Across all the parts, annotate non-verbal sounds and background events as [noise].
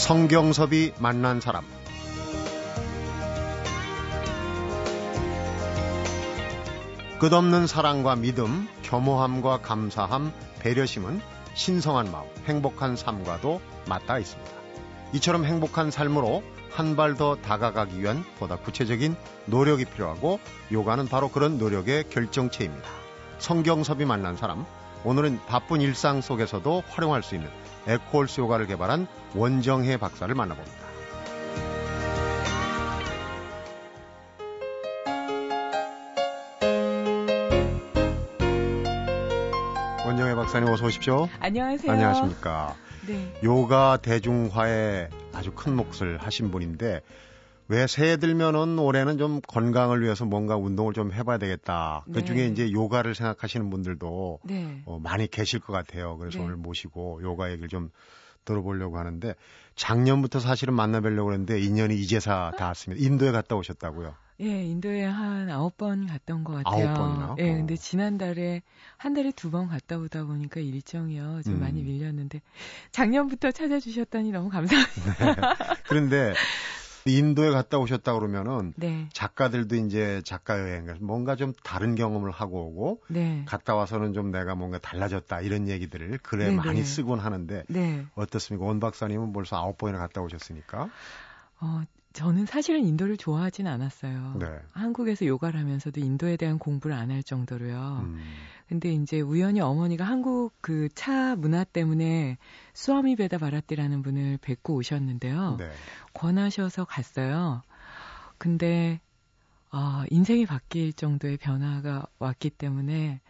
성경섭이 만난 사람 끝없는 사랑과 믿음, 겸허함과 감사함, 배려심은 신성한 마음, 행복한 삶과도 맞닿아 있습니다. 이처럼 행복한 삶으로 한 발 더 다가가기 위한 보다 구체적인 노력이 필요하고 요가는 바로 그런 노력의 결정체입니다. 성경섭이 만난 사람, 오늘은 바쁜 일상 속에서도 활용할 수 있는 에코홀스 요가를 개발한 원정혜 박사를 만나봅니다. 원정혜 박사님 어서 오십시오. 안녕하세요. 안녕하십니까. 네. 요가 대중화에 아주 큰 몫을 하신 분인데 왜 새해 들면은 올해는 좀 건강을 위해서 뭔가 운동을 좀 해봐야 되겠다. 그 중에 네. 이제 요가를 생각하시는 분들도 네. 어, 많이 계실 것 같아요. 그래서 네. 오늘 모시고 요가 얘기를 좀 들어보려고 하는데 작년부터 사실은 만나뵈려고 했는데 인연이 이제사 닿았습니다. 인도에 갔다 오셨다고요. 예, 인도에 한 아홉 번 갔던 것 같아요. 아홉 번이나? 예, 어. 근데 지난달에 한 달에 두 번 갔다 오다 보니까 일정이요. 좀 음. 많이 밀렸는데 작년부터 찾아주셨다니 너무 감사합니다. [laughs] 그런데 인도에 갔다 오셨다 그러면은 네. 작가들도 이제 작가 여행 가서 뭔가 좀 다른 경험을 하고 오고 네. 갔다 와서는 좀 내가 뭔가 달라졌다 이런 얘기들을 글에 네네. 많이 쓰곤 하는데 네. 어떻습니까? 원 박사님은 벌써 아홉 번이나 갔다 오셨으니까. 어, 저는 사실은 인도를 좋아하진 않았어요. 네. 한국에서 요가를 하면서도 인도에 대한 공부를 안 할 정도로요. 음, 근데 이제 우연히 어머니가 한국 그 차 문화 때문에 수아미 베다 바라띠라는 분을 뵙고 오셨는데요. 네. 권하셔서 갔어요. 근데 아, 인생이 바뀔 정도의 변화가 왔기 때문에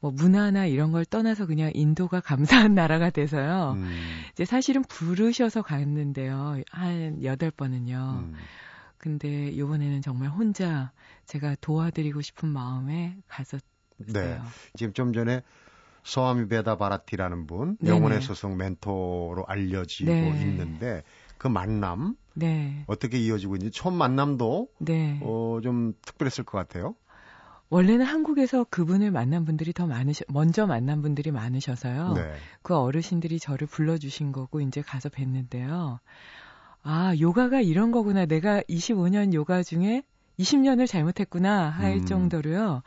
뭐 문화나 이런 걸 떠나서 그냥 인도가 감사한 [laughs] 나라가 돼서요. 음, 이제 사실은 부르셔서 갔는데요. 한 여덟 번은요. 음. 근데 요번에는 정말 혼자 제가 도와드리고 싶은 마음에 갔었어요. 네. 지금 좀 전에 소아미 베다 바라티라는 분 네네. 영혼의 스승 멘토로 알려지고 네. 있는데 그 만남 네. 어떻게 이어지고 있는지 처음 만남도 네. 어, 좀 특별했을 것 같아요. 원래는 한국에서 그분을 만난 분들이 더 많으셔, 먼저 만난 분들이 많으셔서요. 네. 그 어르신들이 저를 불러주신 거고 이제 가서 뵀는데요. 아, 요가가 이런 거구나. 내가 25년 요가 중에 20년을 잘못했구나 할 음. 정도로요.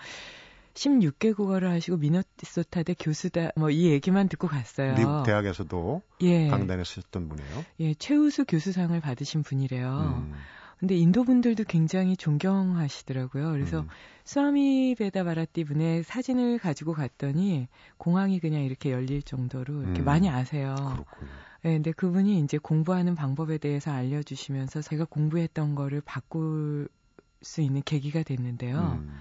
16개 국어를 하시고 미네소타대 교수다. 뭐 이 얘기만 듣고 갔어요. 미국 대학에서도 예, 강단에 쓰셨던 분이에요. 예, 최우수 교수상을 받으신 분이래요. 음, 근데 인도 분들도 굉장히 존경하시더라고요. 그래서 음. 스와미 베다 바라띠 분의 사진을 가지고 갔더니 공항이 그냥 이렇게 열릴 정도로 이렇게 음. 많이 아세요. 그렇군요. 네, 근데 그분이 이제 공부하는 방법에 대해서 알려주시면서 제가 공부했던 거를 바꿀 수 있는 계기가 됐는데요. 음,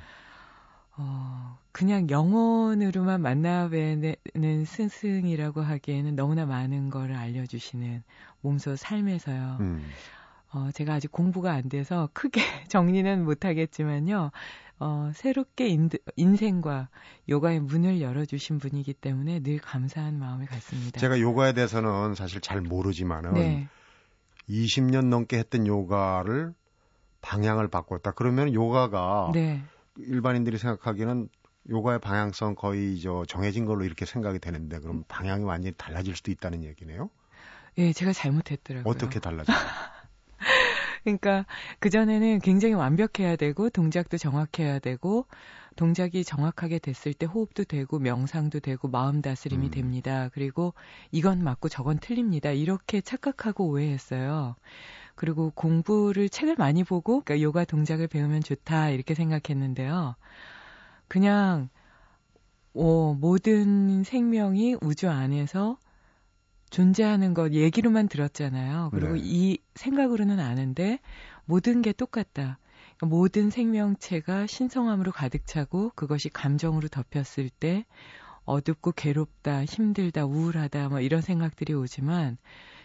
어, 그냥 영혼으로만 만나뵈는 스승이라고 하기에는 너무나 많은 거를 알려주시는 몸소 삶에서요. 음. 어, 제가 아직 공부가 안 돼서 크게 [laughs] 정리는 못하겠지만요. 어, 새롭게 인, 인생과 요가의 문을 열어주신 분이기 때문에 늘 감사한 마음을 갖습니다. 제가 요가에 대해서는 사실 잘 모르지만은 네, 20년 넘게 했던 요가를 방향을 바꿨다. 그러면 요가가 네. 일반인들이 생각하기에는 요가의 방향성 거의 저 정해진 걸로 이렇게 생각이 되는데 음. 그럼 방향이 완전히 달라질 수도 있다는 얘기네요. 예, 제가 잘못했더라고요. 어떻게 달라져요? [laughs] 그러니까 그전에는 굉장히 완벽해야 되고 동작도 정확해야 되고 동작이 정확하게 됐을 때 호흡도 되고 명상도 되고 마음 다스림이 음. 됩니다. 그리고 이건 맞고 저건 틀립니다. 이렇게 착각하고 오해했어요. 그리고 공부를 책을 많이 보고 그러니까 요가 동작을 배우면 좋다 이렇게 생각했는데요. 그냥 어, 모든 생명이 우주 안에서 존재하는 것 얘기로만 들었잖아요. 그리고 네. 이 생각으로는 아는데 모든 게 똑같다. 그러니까 모든 생명체가 신성함으로 가득 차고 그것이 감정으로 덮였을 때 어둡고 괴롭다, 힘들다, 우울하다 뭐 이런 생각들이 오지만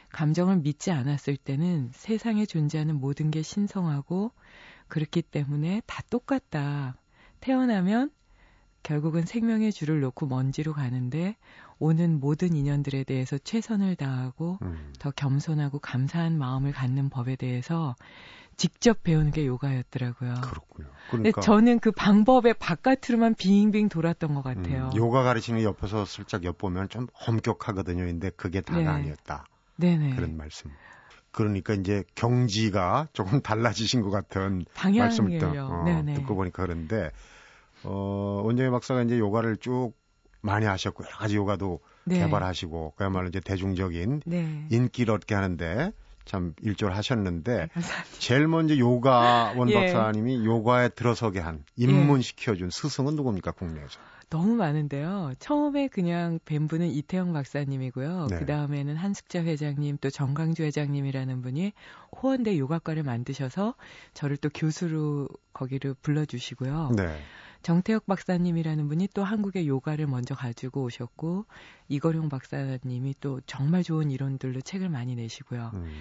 감정을 믿지 않았을 때는 세상에 존재하는 모든 게 신성하고 그렇기 때문에 다 똑같다. 태어나면 결국은 생명의 줄을 놓고 먼지로 가는데 오는 모든 인연들에 대해서 최선을 다하고 음. 더 겸손하고 감사한 마음을 갖는 법에 대해서 직접 배우는 게 요가였더라고요. 그렇군요. 근데 그러니까 저는 그 방법의 바깥으로만 빙빙 돌았던 것 같아요. 음, 요가 가르치는 옆에서 슬쩍 엿보면 좀 엄격하거든요. 근데 그게 다가 네. 아니었다. 네네. 그런 말씀. 그러니까 이제 경지가 조금 달라지신 것 같은 말씀을 듣, 어, 듣고 보니까 그런데 어, 원정희 박사가 이제 요가를 쭉 많이 하셨고 여러 가지 요가도 네. 개발하시고 그야말로 이제 대중적인 네. 인기를 얻게 하는데 참 일조를 하셨는데 네, 제일 먼저 요가 원 [laughs] 예. 박사님이 요가에 들어서게 한 입문시켜준 예. 스승은 누굽니까 국내에서? 너무 많은데요. 처음에 그냥 뵌 분은 이태영 박사님이고요. 네. 그 다음에는 한숙자 회장님, 또 정강주 회장님이라는 분이 호원대 요가과를 만드셔서 저를 또 교수로 거기를 불러주시고요. 네. 정태혁 박사님이라는 분이 또 한국의 요가를 먼저 가지고 오셨고 이거룡 박사님이 또 정말 좋은 이론들로 책을 많이 내시고요. 음.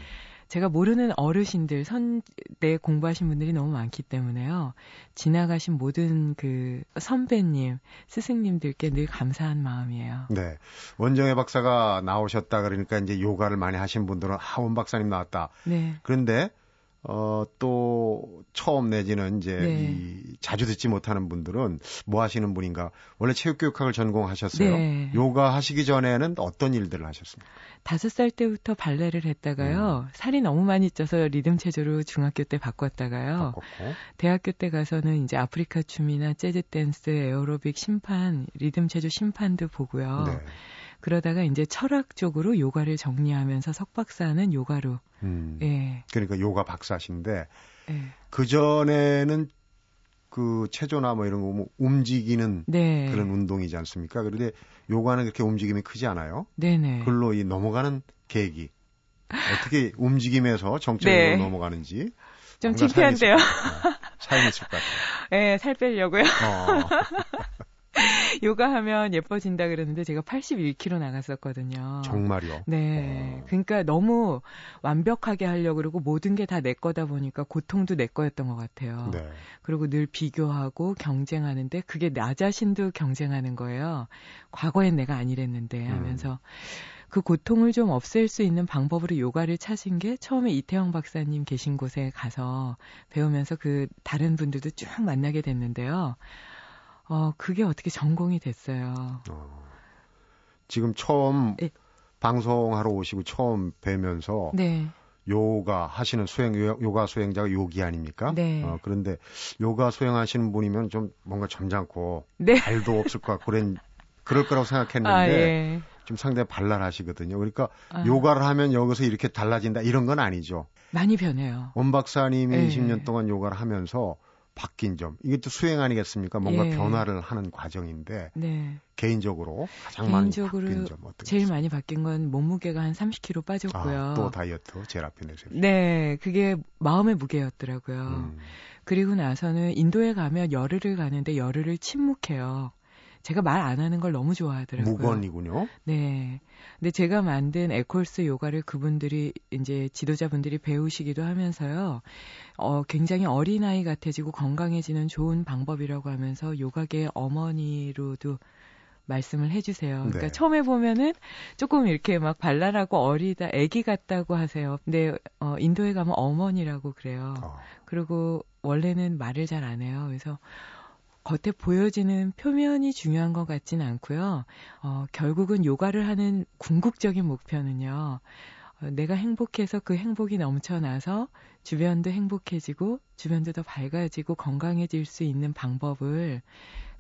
제가 모르는 어르신들 선대 공부하신 분들이 너무 많기 때문에요. 지나가신 모든 그 선배님, 스승님들께 늘 감사한 마음이에요. 네. 원정혜 박사가 나오셨다 그러니까 이제 요가를 많이 하신 분들은 하원 박사님 나왔다. 네. 그런데 어, 또 처음 내지는 이제 네. 이 자주 듣지 못하는 분들은 뭐 하시는 분인가? 원래 체육교육학을 전공하셨어요. 네. 요가 하시기 전에는 어떤 일들을 하셨습니까? 다섯 살 때부터 발레를 했다가요. 음. 살이 너무 많이 쪄서 리듬 체조로 중학교 때 바꿨다가요. 바꿨고. 대학교 때 가서는 이제 아프리카 춤이나 재즈 댄스, 에어로빅 심판, 리듬 체조 심판도 보고요. 네. 그러다가 이제 철학 쪽으로 요가를 정리하면서 석박사는 요가로. 음. 예. 그러니까 요가 박사신데 예. 그 전에는 그 체조나 뭐 이런 거 뭐 움직이는 네. 그런 운동이지 않습니까? 그런데 요가는 그렇게 움직임이 크지 않아요. 네네. 글로 이 넘어가는 계획이 어떻게 움직임에서 정적으로 네. 넘어가는지 좀 창피한데요. 차이 있을 것 같아요. 네, [laughs] 살 빼려고요. 어. [laughs] 요가하면 예뻐진다 그러는데 제가 81kg 나갔었거든요. 정말요? 네. 어. 그러니까 너무 완벽하게 하려고 그러고 모든 게 다 내 거다 보니까 고통도 내 거였던 것 같아요. 네. 그리고 늘 비교하고 경쟁하는데 그게 나 자신도 경쟁하는 거예요. 과거엔 내가 아니랬는데 음. 하면서 음. 그 고통을 좀 없앨 수 있는 방법으로 요가를 찾은 게 처음에 이태영 박사님 계신 곳에 가서 배우면서 그 다른 분들도 쭉 만나게 됐는데요. 어, 그게 어떻게 전공이 됐어요. 어, 지금 처음 네. 방송하러 오시고 처음 뵈면서 네. 요가 하시는 수행 요가 수행자가 요기 아닙니까? 네. 어, 그런데 요가 수행하시는 분이면 좀 뭔가 점잖고 네. 발도 없을 것 같고 그런 그럴 거라고 생각했는데 아, 예. 좀 상당히 발랄하시거든요. 그러니까 아. 요가를 하면 여기서 이렇게 달라진다 이런 건 아니죠. 많이 변해요. 원 박사님이 예. 20년 동안 요가를 하면서 바뀐 점 이게 또 수행 아니겠습니까? 뭔가 예. 변화를 하는 과정인데 네. 개인적으로 가장 개인적으로 많이 바뀐 점 어떻게 제일 많이 바뀐 건 몸무게가 한 30kg 빠졌고요. 아, 또 다이어트 제일 앞에 내세요. 네, 그게 마음의 무게였더라고요. 음. 그리고 나서는 인도에 가면 열흘을 가는데 열흘을 침묵해요. 제가 말 안 하는 걸 너무 좋아하더라고요. 무건이군요. 네. 근데 제가 만든 에콜스 요가를 그분들이 이제 지도자분들이 배우시기도 하면서요. 어, 굉장히 어린아이 같아지고 건강해지는 좋은 방법이라고 하면서 요가계 어머니로도 말씀을 해주세요. 그러니까 네. 처음에 보면은 조금 이렇게 막 발랄하고 어리다, 애기 같다고 하세요. 근데 어, 인도에 가면 어머니라고 그래요. 어. 그리고 원래는 말을 잘 안 해요. 그래서 겉에 보여지는 표면이 중요한 것 같지는 않고요. 어, 결국은 요가를 하는 궁극적인 목표는요. 어, 내가 행복해서 그 행복이 넘쳐나서 주변도 행복해지고 주변도 더 밝아지고 건강해질 수 있는 방법을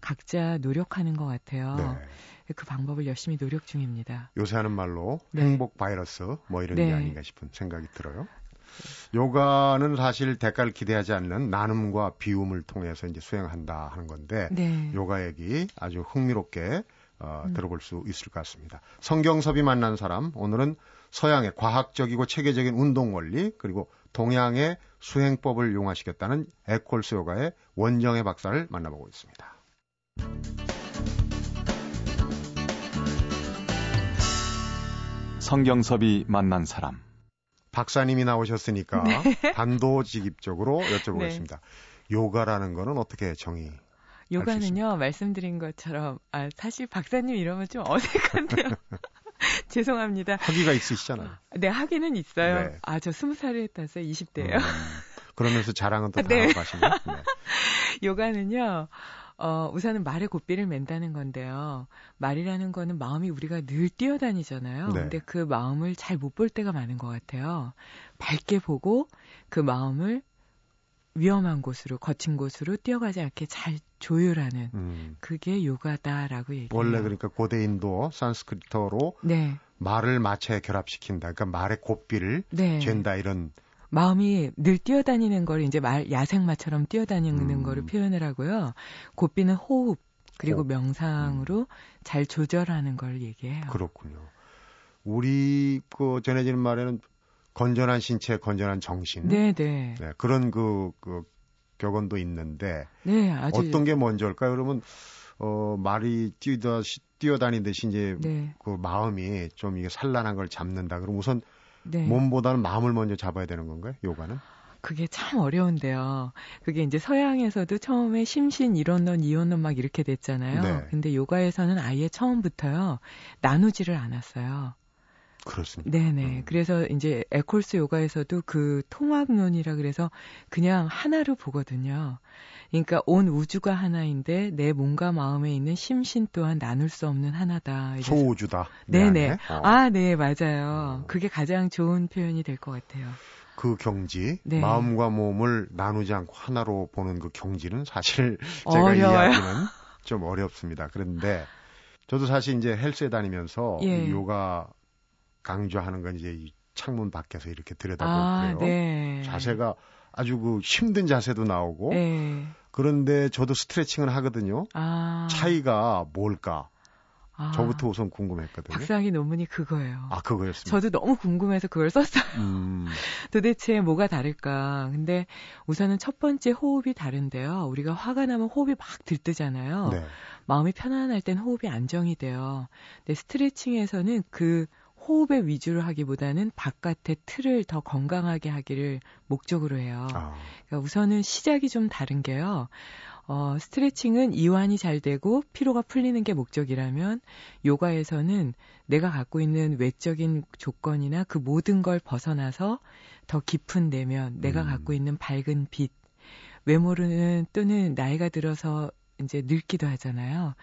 각자 노력하는 것 같아요. 네. 그 방법을 열심히 노력 중입니다. 요새 하는 말로 네. 행복 바이러스 뭐 이런 네. 게 아닌가 싶은 생각이 들어요. 요가는 사실 대가를 기대하지 않는 나눔과 비움을 통해서 이제 수행한다 하는 건데 네. 요가 얘기 아주 흥미롭게 어, 음. 들어볼 수 있을 것 같습니다. 성경섭이 만난 사람 오늘은 서양의 과학적이고 체계적인 운동 원리 그리고 동양의 수행법을 용화시켰다는 에콜스 요가의 원정의 박사를 만나보고 있습니다. 성경섭이 만난 사람 박사님이 나오셨으니까 네. [laughs] 단도직입적으로 여쭤보겠습니다. 네. 요가라는 거는 어떻게 정의? 요가는요 말씀드린 것처럼 아 사실 박사님 이러면 좀 어색한데요. [laughs] [laughs] 죄송합니다. 학위가 있으시잖아요. 네, 학위는 있어요. 네. 아, 저 스무 살에 했다서 20대예요. 음, 그러면서 자랑은 또 네. 하고 가시네요. 네. 요가는요. 어, 우선은 말의 고삐를 맨다는 건데요. 말이라는 거는 마음이 우리가 늘 뛰어다니잖아요. 네. 근데 그 마음을 잘 못 볼 때가 많은 것 같아요. 밝게 보고 그 마음을 위험한 곳으로, 거친 곳으로 뛰어가지 않게 잘 조율하는 음. 그게 요가다라고 얘기해요. 원래 그러니까 고대 인도 산스크리트어로 네. 말을 마차에 결합시킨다. 그러니까 말의 고삐를 네. 잰다 이런 마음이 늘 뛰어다니는 걸 이제 말 야생마처럼 뛰어다니는 음. 거를 표현을 하고요. 고삐는 호흡 그리고 호흡. 명상으로 잘 조절하는 걸 얘기해요. 그렇군요. 우리 그 전해지는 말에는 건전한 신체, 건전한 정신. 네, 네. 네, 그런 그, 그 격언도 있는데 네, 아주 어떤 게 먼저일까요? 그러면 어 말이 뛰다 뛰어다니듯이 이제 네. 그 마음이 좀 이게 산란한 걸 잡는다. 그럼 우선 네. 몸보다는 마음을 먼저 잡아야 되는 건가요? 요가는? 그게 참 어려운데요. 그게 이제 서양에서도 처음에 심신 이론론 이론론 막 이렇게 됐잖아요. 네. 근데 요가에서는 아예 처음부터요. 나누지를 않았어요. 그렇습니다. 네네. 음. 그래서 이제 에콜스 요가에서도 그 통합론이라 그래서 그냥 하나로 보거든요. 그러니까 온 우주가 하나인데 내 몸과 마음에 있는 심신 또한 나눌 수 없는 하나다. 이래서- 소우주다. 내 네네. 어. 아, 네, 맞아요. 음. 그게 가장 좋은 표현이 될 것 같아요. 그 경지, 네. 마음과 몸을 나누지 않고 하나로 보는 그 경지는 사실 [laughs] 제가 어려워요. 이해하기는 좀 어렵습니다. 그런데 저도 사실 이제 헬스에 다니면서 예. 이 요가 강조하는 건 이제 이 창문 밖에서 이렇게 들여다보고 아. 네. 자세가 아주 그 힘든 자세도 나오고 네. 그런데 저도 스트레칭을 하거든요. 아. 차이가 뭘까? 아. 저부터 우선 궁금했거든요. 박사학위 논문이 그거예요. 아 그거였습니다. 저도 너무 궁금해서 그걸 썼어요. 음, [laughs] 도대체 뭐가 다를까? 근데 우선은 첫 번째 호흡이 다른데요. 우리가 화가 나면 호흡이 막 들뜨잖아요. 네. 마음이 편안할 땐 호흡이 안정이 돼요. 근데 스트레칭에서는 그 호흡에 위주로 하기보다는 바깥의 틀을 더 건강하게 하기를 목적으로 해요. 아, 그러니까 우선은 시작이 좀 다른 게요. 어, 스트레칭은 이완이 잘 되고 피로가 풀리는 게 목적이라면 요가에서는 내가 갖고 있는 외적인 조건이나 그 모든 걸 벗어나서 더 깊은 내면, 내가 음. 갖고 있는 밝은 빛, 외모로는 또는 나이가 들어서 이제 늙기도 하잖아요.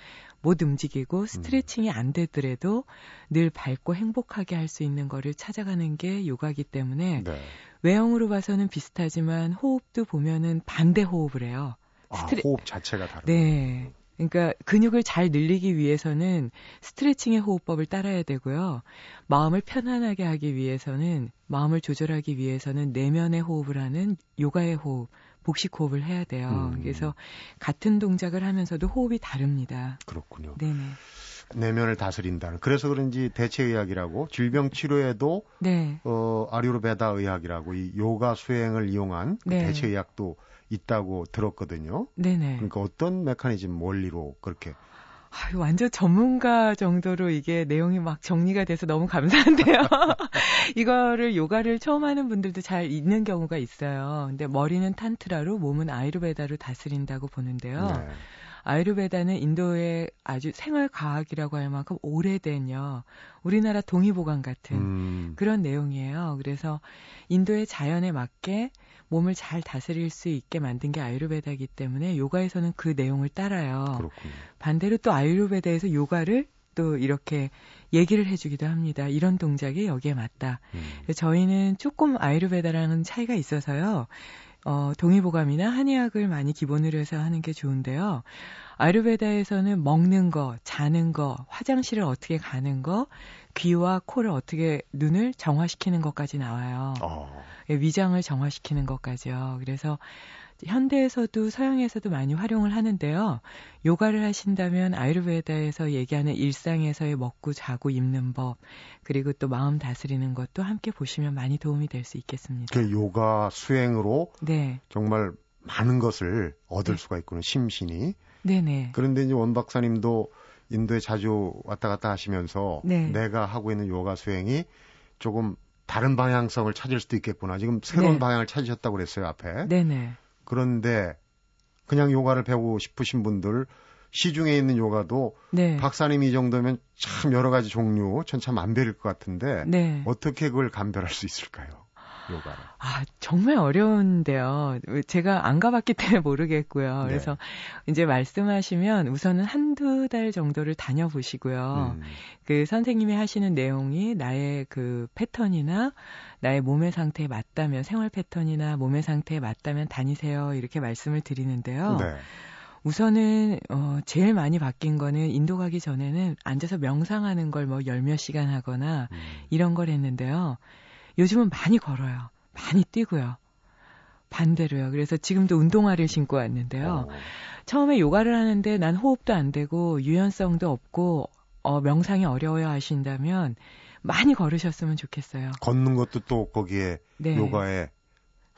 못 움직이고 스트레칭이 안 되더라도 늘 밝고 행복하게 할 수 있는 거를 찾아가는 게 요가기 때문에 네. 외형으로 봐서는 비슷하지만 호흡도 보면은 반대 호흡을 해요. 아, 스트레- 호흡 자체가 다르. 네. 그러니까 근육을 잘 늘리기 위해서는 스트레칭의 호흡법을 따라야 되고요. 마음을 편안하게 하기 위해서는 마음을 조절하기 위해서는 내면의 호흡을 하는 요가의 호흡, 복식 호흡을 해야 돼요. 음. 그래서 같은 동작을 하면서도 호흡이 다릅니다. 그렇군요. 네네. 내면을 다스린다는. 그래서 그런지 대체의학이라고 질병 치료에도 네. 어 아유르베다 의학이라고 이 요가 수행을 이용한 그 네. 대체의학도 있다고 들었거든요. 네네. 그러니까 어떤 메커니즘 원리로 그렇게 아, 완전 전문가 정도로 이게 내용이 막 정리가 돼서 너무 감사한데요. [laughs] 이거를 요가를 처음 하는 분들도 잘 있는 경우가 있어요. 근데 머리는 탄트라로 몸은 아이르베다로 다스린다고 보는데요. 네. 아이르베다는 인도의 아주 생활 과학이라고 할 만큼 오래된요. 우리나라 동의보감 같은 음, 그런 내용이에요. 그래서 인도의 자연에 맞게 몸을 잘 다스릴 수 있게 만든 게 아이르베다이기 때문에 요가에서는 그 내용을 따라요. 그렇군요. 반대로 또 아이르베다에서 요가를 또 이렇게 얘기를 해주기도 합니다. 이런 동작이 여기에 맞다. 음, 저희는 조금 아이르베다라는 차이가 있어서요. 어, 동의보감이나 한의학을 많이 기본으로 해서 하는 게 좋은데요. 아이르베다에서는 먹는 거, 자는 거, 화장실을 어떻게 가는 거, 귀와 코를 어떻게 눈을 정화시키는 것까지 나와요. 어, 예, 위장을 정화시키는 것까지요. 그래서 현대에서도 서양에서도 많이 활용을 하는데요. 요가를 하신다면 아이르베다에서 얘기하는 일상에서의 먹고 자고 입는 법, 그리고 또 마음 다스리는 것도 함께 보시면 많이 도움이 될 수 있겠습니다. 그 요가 수행으로 네. 정말 많은 것을 얻을 네. 수가 있군요. 심신이. 네네. 그런데 이제 원 박사님도 인도에 자주 왔다 갔다 하시면서 네. 내가 하고 있는 요가 수행이 조금 다른 방향성을 찾을 수도 있겠구나. 지금 새로운 네. 방향을 찾으셨다고 그랬어요, 앞에. 네네. 그런데 그냥 요가를 배우고 싶으신 분들 시중에 있는 요가도 네. 박사님이 이 정도면 참 여러 가지 종류 천차만별일 것 같은데 네. 어떻게 그걸 감별할 수 있을까요? 요가를? 아, 정말 어려운데요. 제가 안 가봤기 때문에 모르겠고요. 네. 그래서 이제 말씀하시면 우선은 한두 달 정도를 다녀보시고요. 음. 그 선생님이 하시는 내용이 나의 그 패턴이나 나의 몸의 상태에 맞다면 생활 패턴이나 몸의 상태에 맞다면 다니세요. 이렇게 말씀을 드리는데요. 네. 우선은 어 제일 많이 바뀐 거는 인도 가기 전에는 앉아서 명상하는 걸 뭐 열몇 시간 하거나 음. 이런 걸 했는데요. 요즘은 많이 걸어요. 많이 뛰고요. 반대로요. 그래서 지금도 운동화를 신고 왔는데요. 어. 처음에 요가를 하는데 난 호흡도 안 되고 유연성도 없고 어 명상이 어려워요 하신다면 많이 걸으셨으면 좋겠어요. 걷는 것도 또 거기에 네. 요가의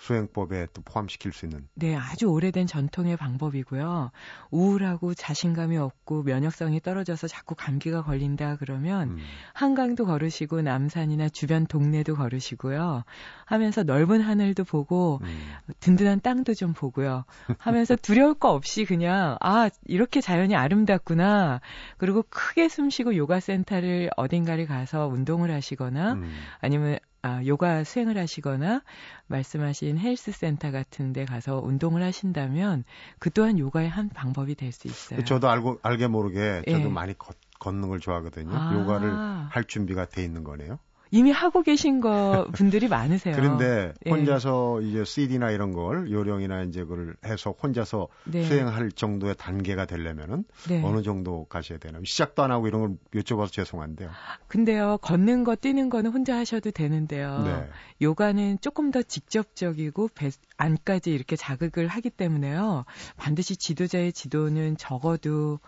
수행법에 또 포함시킬 수 있는. 네, 아주 오래된 전통의 방법이고요. 우울하고 자신감이 없고 면역성이 떨어져서 자꾸 감기가 걸린다 그러면 음. 한강도 걸으시고 남산이나 주변 동네도 걸으시고요. 하면서 넓은 하늘도 보고 음. 든든한 땅도 좀 보고요. 하면서 [laughs] 두려울 거 없이 그냥 아 이렇게 자연이 아름답구나. 그리고 크게 숨 쉬고 요가 센터를 어딘가를 가서 운동을 하시거나 음. 아니면 아, 요가 수행을 하시거나 말씀하신 헬스 센터 같은 데 가서 운동을 하신다면 그 또한 요가의 한 방법이 될 수 있어요. 저도 알고 알게 모르게 저도 예. 많이 걷, 걷는 걸 좋아하거든요. 아. 요가를 할 준비가 돼 있는 거네요. 이미 하고 계신 거 분들이 많으세요. 그런데 예. 혼자서 이제 CD나 이런 걸 요령이나 이제 그걸 해서 혼자서 네. 수행할 정도의 단계가 되려면은 네. 어느 정도 가셔야 되나? 시작도 안 하고 이런 걸 여쭤봐서 죄송한데요. 근데요, 걷는 거, 뛰는 거는 혼자 하셔도 되는데요. 네. 요가는 조금 더 직접적이고 배, 안까지 이렇게 자극을 하기 때문에요. 반드시 지도자의 지도는 적어도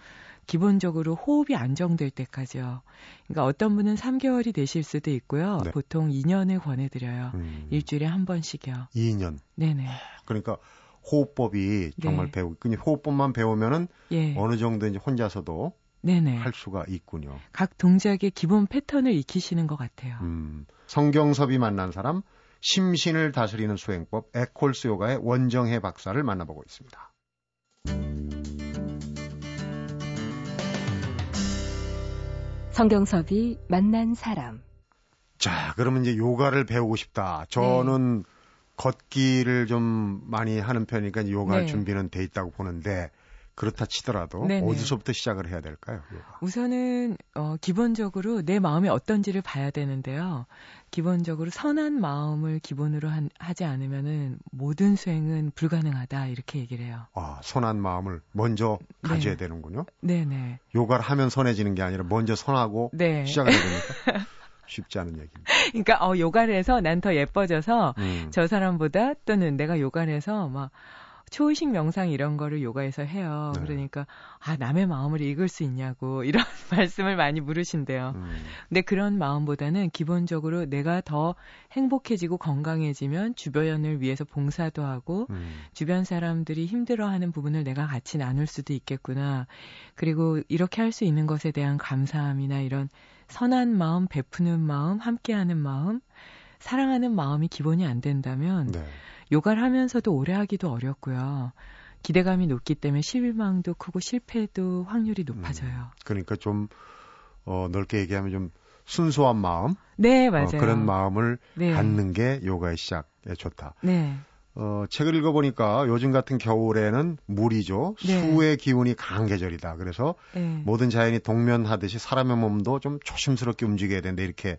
기본적으로 호흡이 안정될 때까지요. 그러니까 어떤 분은 3개월이 되실 수도 있고요. 네. 보통 2년을 권해드려요. 음. 일주일에 한 번씩이요. 2년. 네네. 그러니까 호흡법이 정말 네. 배우, 그냥 호흡법만 배우면은 예. 어느 정도 이제 혼자서도 네네. 할 수가 있군요. 각 동작의 기본 패턴을 익히시는 것 같아요. 음, 성경섭이 만난 사람, 심신을 다스리는 수행법, 에콜스 요가의 원정혜 박사를 만나보고 있습니다. 성경섭이 만난 사람. 자, 그러면 이제 요가를 배우고 싶다. 저는 걷기를 좀 많이 하는 편이니까 요가할 네. 준비는 돼 있다고 보는데 그렇다 치더라도 네네. 어디서부터 시작을 해야 될까요? 우선은 어, 기본적으로 내 마음이 어떤지를 봐야 되는데요. 기본적으로 선한 마음을 기본으로 한, 하지 않으면은 모든 수행은 불가능하다 이렇게 얘기를 해요. 아, 선한 마음을 먼저 네. 가져야 되는군요. 네네. 요가를 하면 선해지는 게 아니라 먼저 선하고 네. 시작을 해야 되니까 [laughs] 쉽지 않은 얘기입니다. 그러니까 어, 요가를 해서 난 더 예뻐져서 음. 저 사람보다 또는 내가 요가를 해서 막 초의식 명상 이런 거를 요가에서 해요. 네. 그러니까 아 남의 마음을 읽을 수 있냐고 [laughs] 이런 [laughs] 말씀을 많이 물으신대요. 음. 근데 그런 마음보다는 기본적으로 내가 더 행복해지고 건강해지면 주변을 위해서 봉사도 하고 음. 주변 사람들이 힘들어하는 부분을 내가 같이 나눌 수도 있겠구나. 그리고 이렇게 할 수 있는 것에 대한 감사함이나 이런 선한 마음, 베푸는 마음, 함께하는 마음, 사랑하는 마음이 기본이 안 된다면 네. 요가를 하면서도 오래 하기도 어렵고요. 기대감이 높기 때문에 실망도 크고 실패도 확률이 높아져요. 그러니까 좀 어, 넓게 얘기하면 좀 순수한 마음, 네, 어, 맞아요. 그런 마음을 네. 갖는 게 요가의 시작에 좋다. 네. 어, 책을 읽어보니까 요즘 같은 겨울에는 물이죠. 네. 수의 기운이 강한 계절이다. 그래서 네. 모든 자연이 동면하듯이 사람의 몸도 좀 조심스럽게 움직여야 된다. 이렇게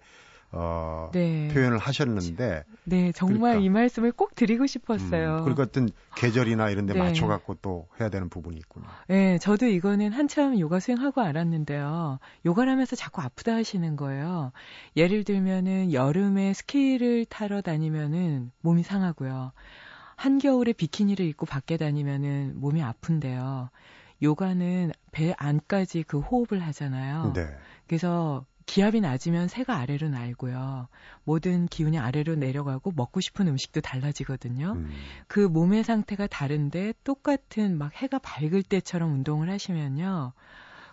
어, 네. 표현을 하셨는데 네, 정말 그러니까. 이 말씀을 꼭 드리고 음, 싶었어요. 그러니까 어떤 계절이나 이런 데 네. 맞춰 갖고 또 해야 되는 부분이 있군요. 네, 저도 이거는 한참 요가 수행하고 알았는데요. 요가를 하면서 자꾸 아프다 하시는 거예요. 예를 들면은 여름에 스키를 타러 다니면은 몸이 상하고요. 한겨울에 비키니를 입고 밖에 다니면은 몸이 아픈데요. 요가는 배 안까지 그 호흡을 하잖아요. 네. 그래서 기압이 낮으면 새가 아래로 날고요. 모든 기운이 아래로 내려가고 먹고 싶은 음식도 달라지거든요. 음, 그 몸의 상태가 다른데 똑같은 막 해가 밝을 때처럼 운동을 하시면요.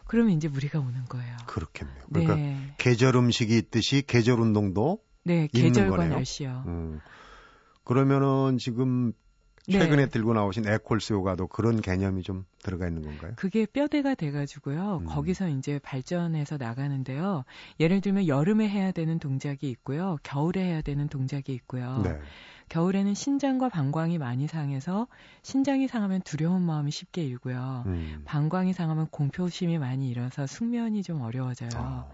그러면 이제 무리가 오는 거예요. 그렇겠네요. 그러니까 네. 계절 음식이 있듯이 계절 운동도 네, 있는 계절과 거네요. 날씨요. 음, 그러면은 지금 네. 최근에 들고 나오신 에콜스 요가도 그런 개념이 좀 들어가 있는 건가요? 그게 뼈대가 돼가지고요. 음. 거기서 이제 발전해서 나가는데요. 예를 들면 여름에 해야 되는 동작이 있고요. 겨울에 해야 되는 동작이 있고요. 네. 겨울에는 신장과 방광이 많이 상해서 신장이 상하면 두려운 마음이 쉽게 일고요. 음. 방광이 상하면 공표심이 많이 일어서 숙면이 좀 어려워져요. 아,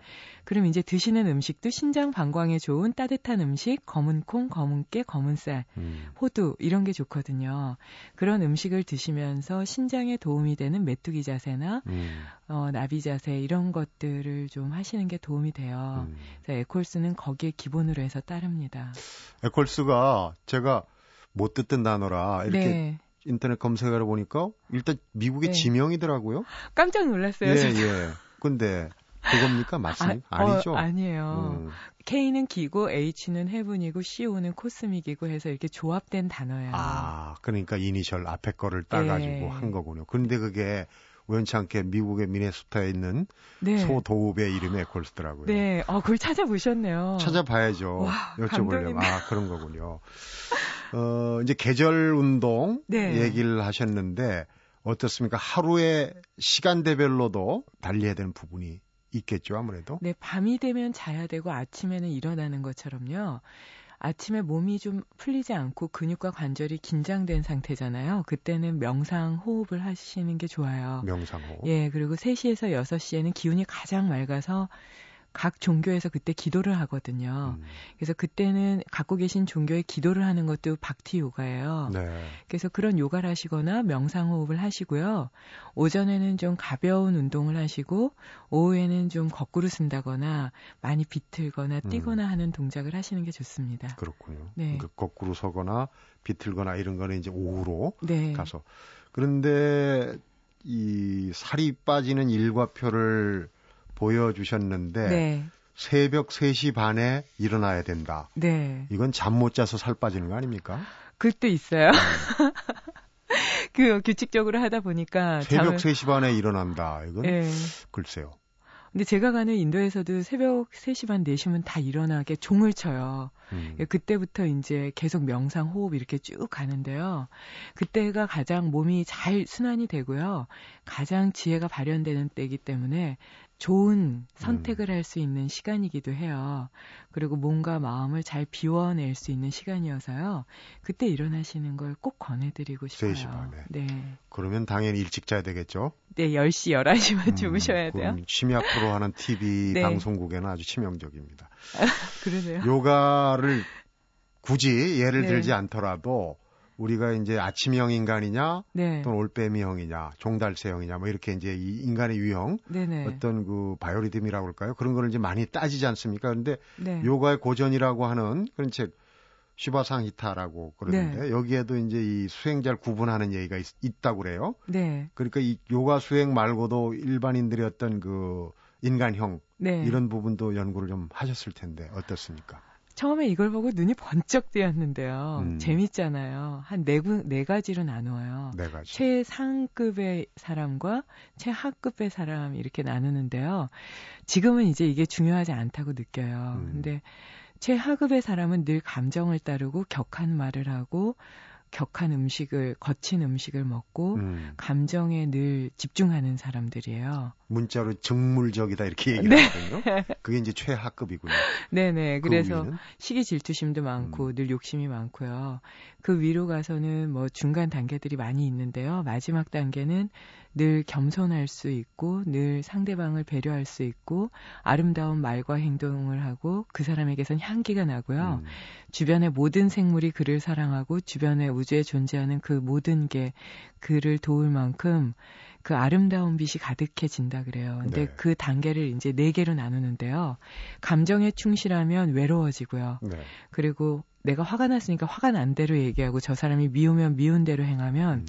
그럼 이제 드시는 음식도 신장 방광에 좋은 따뜻한 음식, 검은 콩, 검은 깨, 검은 쌀, 음. 호두 이런 게 좋거든요. 그런 음식을 드시면서 신장에 도움이 되는 메뚜기 자세나 음. 어, 나비 자세 이런 것들을 좀 하시는 게 도움이 돼요. 음. 그래서 에콜스는 거기에 기본으로 해서 따릅니다. 에콜스가 제가 못 듣던 단어라 이렇게 네, 인터넷 검색을 해보니까 일단 미국의 네. 지명이더라고요. 깜짝 놀랐어요. 예. 예. 근데 그겁니까? 맞습니까? 아, 어, 아니죠? 아니에요. 음. K는 기고, H는 해분이고, CO는 코스믹이고 해서 이렇게 조합된 단어예요. 아, 그러니까 이니셜 앞에 거를 따가지고 예. 한 거군요. 근데 그게 우연치 않게 미국의 미네소타에 있는 네. 소도읍의 이름이 에콜스더라고요. 네, 어, 그걸 찾아보셨네요. 찾아봐야죠. 와, 여쭤보려면. 감동이네. 아, 그런 거군요. 어, 이제 계절 운동 네. 얘기를 하셨는데 어떻습니까? 하루에 시간대별로도 달리해야 되는 부분이 있겠죠, 아무래도. 네, 밤이 되면 자야 되고 아침에는 일어나는 것처럼요. 아침에 몸이 좀 풀리지 않고 근육과 관절이 긴장된 상태잖아요. 그때는 명상 호흡을 하시는 게 좋아요. 명상호. 예, 그리고 3시에서 6시에는 기운이 가장 맑아서 각 종교에서 그때 기도를 하거든요. 음, 그래서 그때는 갖고 계신 종교에 기도를 하는 것도 박티 요가예요. 네. 그래서 그런 요가를 하시거나 명상 호흡을 하시고요. 오전에는 좀 가벼운 운동을 하시고 오후에는 좀 거꾸로 쓴다거나 많이 비틀거나 음. 뛰거나 하는 동작을 하시는 게 좋습니다. 그렇군요. 네. 그 거꾸로 서거나 비틀거나 이런 거는 이제 오후로 네. 가서. 그런데 이 살이 빠지는 일과표를 보여주셨는데 네. 새벽 3시 반에 일어나야 된다. 네. 이건 잠 못 자서 살 빠지는 거 아닙니까? 그것도 있어요. [laughs] 그 규칙적으로 하다 보니까 새벽 잠을 3시 반에 일어난다. 이건 예. 글쎄요. 근데 제가 가는 인도에서도 새벽 3시 반 4시면 다 일어나게 종을 쳐요. 음. 예, 그때부터 이제 계속 명상 호흡 이렇게 쭉 가는데요. 그때가 가장 몸이 잘 순환이 되고요. 가장 지혜가 발현되는 때이기 때문에 좋은 선택을 할 수 있는 시간이기도 해요. 그리고 몸과 마음을 잘 비워낼 수 있는 시간이어서요. 그때 일어나시는 걸 꼭 권해드리고 싶어요. 3시 반에. 네. 그러면 당연히 일찍 자야 되겠죠? 네, 10시, 11시만 음, 주무셔야 돼요. 심야 프로 하는 TV [laughs] 네. 방송국에는 아주 치명적입니다. [laughs] 그러네요. 요가를 굳이 예를 네. 들지 않더라도 우리가 이제 아침형 인간이냐 네. 또는 올빼미형이냐 종달새형이냐 뭐 이렇게 이제 이 인간의 유형 네네. 어떤 그 바이오리듬이라고 할까요? 그런 거를 이제 많이 따지지 않습니까? 근데 네. 요가의 고전이라고 하는 그런 책 시바상히타라고 그러는데 네. 여기에도 이제 이 수행자를 구분하는 얘기가 있, 다고 그래요. 네. 그러니까 이 요가 수행 말고도 일반인들의 어떤 그 인간형 네. 이런 부분도 연구를 좀 하셨을 텐데 어떻습니까? 처음에 이걸 보고 눈이 번쩍 뜨였는데요. 음. 재밌잖아요. 한 네, 구- 네 가지로 나누어요. 네 가지. 최상급의 사람과 최하급의 사람 이렇게 나누는데요. 지금은 이제 이게 중요하지 않다고 느껴요. 음. 근데 최하급의 사람은 늘 감정을 따르고 격한 말을 하고 격한 음식을 거친 음식을 먹고 음, 감정에 늘 집중하는 사람들이에요. 문자로 정물적이다 이렇게 얘기를 네. 하거든요. 그게 이제 최하급이군요. 네네. 그 그래서 위는? 시기 질투심도 많고 늘 욕심이 많고요. 그 위로 가서는 뭐 중간 단계들이 많이 있는데요. 마지막 단계는 늘 겸손할 수 있고 늘 상대방을 배려할 수 있고 아름다운 말과 행동을 하고 그 사람에게선 향기가 나고요. 음, 주변의 모든 생물이 그를 사랑하고 주변의 우주에 존재하는 그 모든 게 그를 도울 만큼 그 아름다운 빛이 가득해진다 그래요. 근데 네. 그 단계를 이제 네 개로 나누는데요. 감정에 충실하면 외로워지고요. 네. 그리고 내가 화가 났으니까 화가 난 대로 얘기하고 저 사람이 미우면 미운 대로 행하면 음,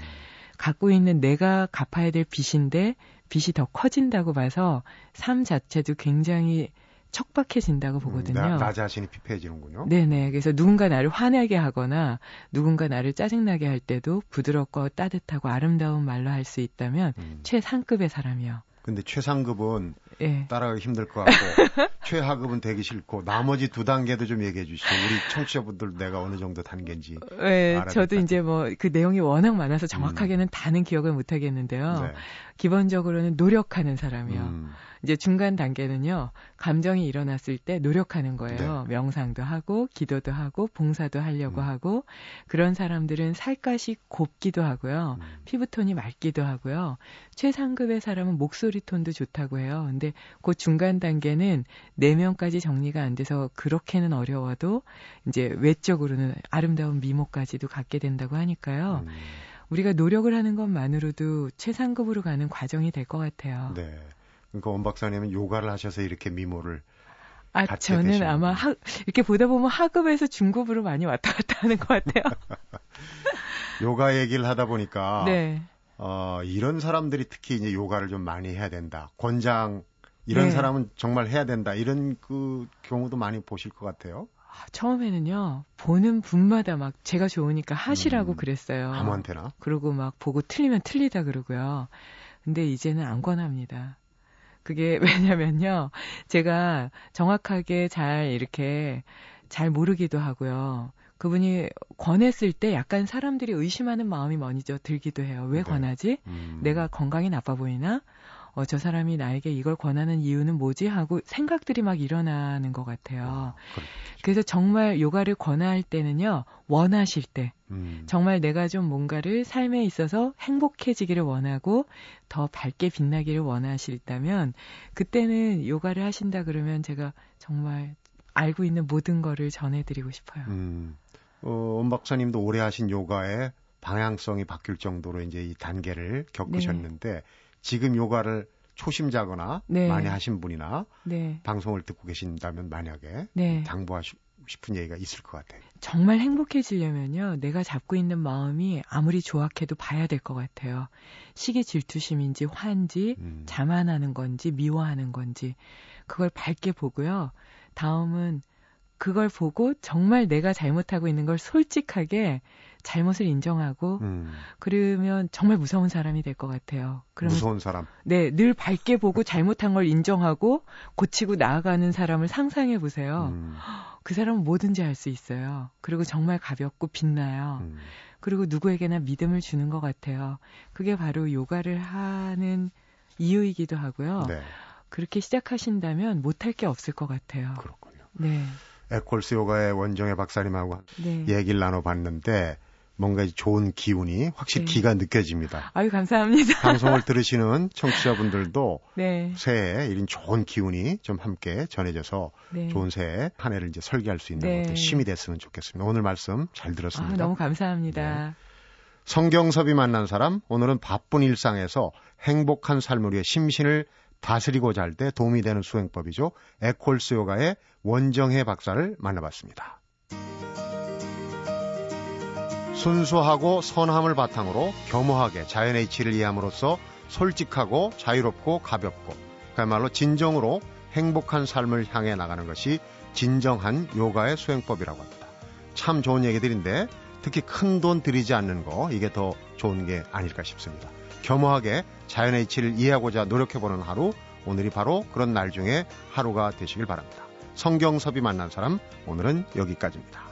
갖고 있는 내가 갚아야 될 빚인데 빚이 더 커진다고 봐서 삶 자체도 굉장히 척박해진다고 보거든요. 나, 나 자신이 피폐해지는군요. 네네. 그래서 누군가 나를 화내게 하거나 누군가 나를 짜증나게 할 때도 부드럽고 따뜻하고 아름다운 말로 할 수 있다면 음. 최상급의 사람이요. 근데 최상급은 예. 따라가기 힘들 것 같고 [laughs] 최하급은 되기 싫고 나머지 두 단계도 좀 얘기해 주시죠. 우리 청취자분들 내가 어느 정도 단계인지. 예, 저도 이제 뭐 그 내용이 워낙 많아서 정확하게는 음. 다는 기억을 못 하겠는데요. 네. 기본적으로는 노력하는 사람이요. 음. 이제 중간 단계는요, 감정이 일어났을 때 노력하는 거예요. 네. 명상도 하고, 기도도 하고, 봉사도 하려고 음. 하고, 그런 사람들은 살갗이 곱기도 하고요. 음. 피부톤이 맑기도 하고요. 최상급의 사람은 목소리 톤도 좋다고 해요. 근데 그 중간 단계는 내면까지 정리가 안 돼서 그렇게는 어려워도 이제 외적으로는 아름다운 미모까지도 갖게 된다고 하니까요. 음. 우리가 노력을 하는 것만으로도 최상급으로 가는 과정이 될 것 같아요. 네. 그러니까 원 박사님은 요가를 하셔서 이렇게 미모를 아, 저는 되시는 아마 하, 이렇게 보다 보면 하급에서 중급으로 많이 왔다 갔다 하는 것 같아요. [laughs] 요가 얘기를 하다 보니까 네. 어, 이런 사람들이 특히 이제 요가를 좀 많이 해야 된다. 권장 이런 네. 사람은 정말 해야 된다. 이런 그 경우도 많이 보실 것 같아요. 아, 처음에는요, 보는 분마다 막 제가 좋으니까 하시라고 음, 그랬어요. 아무한테나? 그리고 막 보고 틀리면 틀리다 그러고요. 근데 이제는 안 권합니다. 그게 [laughs] 왜냐면요. 제가 정확하게 잘 이렇게 잘 모르기도 하고요. 그분이 권했을 때 약간 사람들이 의심하는 마음이 먼저 들기도 해요. 왜 네. 권하지? 음. 내가 건강이 나빠 보이나? 어, 저 사람이 나에게 이걸 권하는 이유는 뭐지? 하고 생각들이 막 일어나는 것 같아요. 아, 그래서 정말 요가를 권할 때는요, 원하실 때, 음. 정말 내가 좀 뭔가를 삶에 있어서 행복해지기를 원하고 더 밝게 빛나기를 원하실다면, 그때는 요가를 하신다 그러면 제가 정말 알고 있는 모든 거를 전해드리고 싶어요. 음. 어, 원 박사님도 오래 하신 요가의 방향성이 바뀔 정도로 이제 이 단계를 겪으셨는데, 네. 지금 요가를 초심자거나 네. 많이 하신 분이나 네. 방송을 듣고 계신다면 만약에 네. 당부하고 싶은 얘기가 있을 것 같아요. 정말 행복해지려면요. 내가 잡고 있는 마음이 아무리 조악해도 봐야 될 것 같아요. 시기 질투심인지 화인지 음. 자만하는 건지 미워하는 건지 그걸 밝게 보고요. 다음은 그걸 보고 정말 내가 잘못하고 있는 걸 솔직하게 잘못을 인정하고 음. 그러면 정말 무서운 사람이 될 것 같아요. 그러면 무서운 사람. 네, 늘 밝게 보고 잘못한 걸 인정하고 고치고 나아가는 사람을 상상해 보세요. 음. 그 사람은 뭐든지 할 수 있어요. 그리고 정말 가볍고 빛나요. 음. 그리고 누구에게나 믿음을 주는 것 같아요. 그게 바로 요가를 하는 이유이기도 하고요. 네. 그렇게 시작하신다면 못할 게 없을 것 같아요. 그렇군요. 네. 에콜스 요가의 원정의 박사님하고 네. 얘기를 나눠봤는데 뭔가 좋은 기운이 확실히 네. 기가 느껴집니다. 아유 감사합니다. [laughs] 방송을 들으시는 청취자분들도 네. 새해 이런 좋은 기운이 좀 함께 전해져서 네. 좋은 새해 한 해를 이제 설계할 수 있는 네. 어떤 힘이 됐으면 좋겠습니다. 오늘 말씀 잘 들었습니다. 아, 너무 감사합니다. 네. 성경섭이 만난 사람 오늘은 바쁜 일상에서 행복한 삶을 위해 심신을 다스리고자 할 때 도움이 되는 수행법이죠. 에콜스 요가의 원정혜 박사를 만나봤습니다. 순수하고 선함을 바탕으로 겸허하게 자연의 이치를 이해함으로써 솔직하고 자유롭고 가볍고 그야말로 진정으로 행복한 삶을 향해 나가는 것이 진정한 요가의 수행법이라고 합니다. 참 좋은 얘기들인데 특히 큰 돈 들이지 않는 거 이게 더 좋은 게 아닐까 싶습니다. 겸허하게 자연의 이치를 이해하고자 노력해보는 하루 오늘이 바로 그런 날 중에 하루가 되시길 바랍니다. 성경섭이 만난 사람 오늘은 여기까지입니다.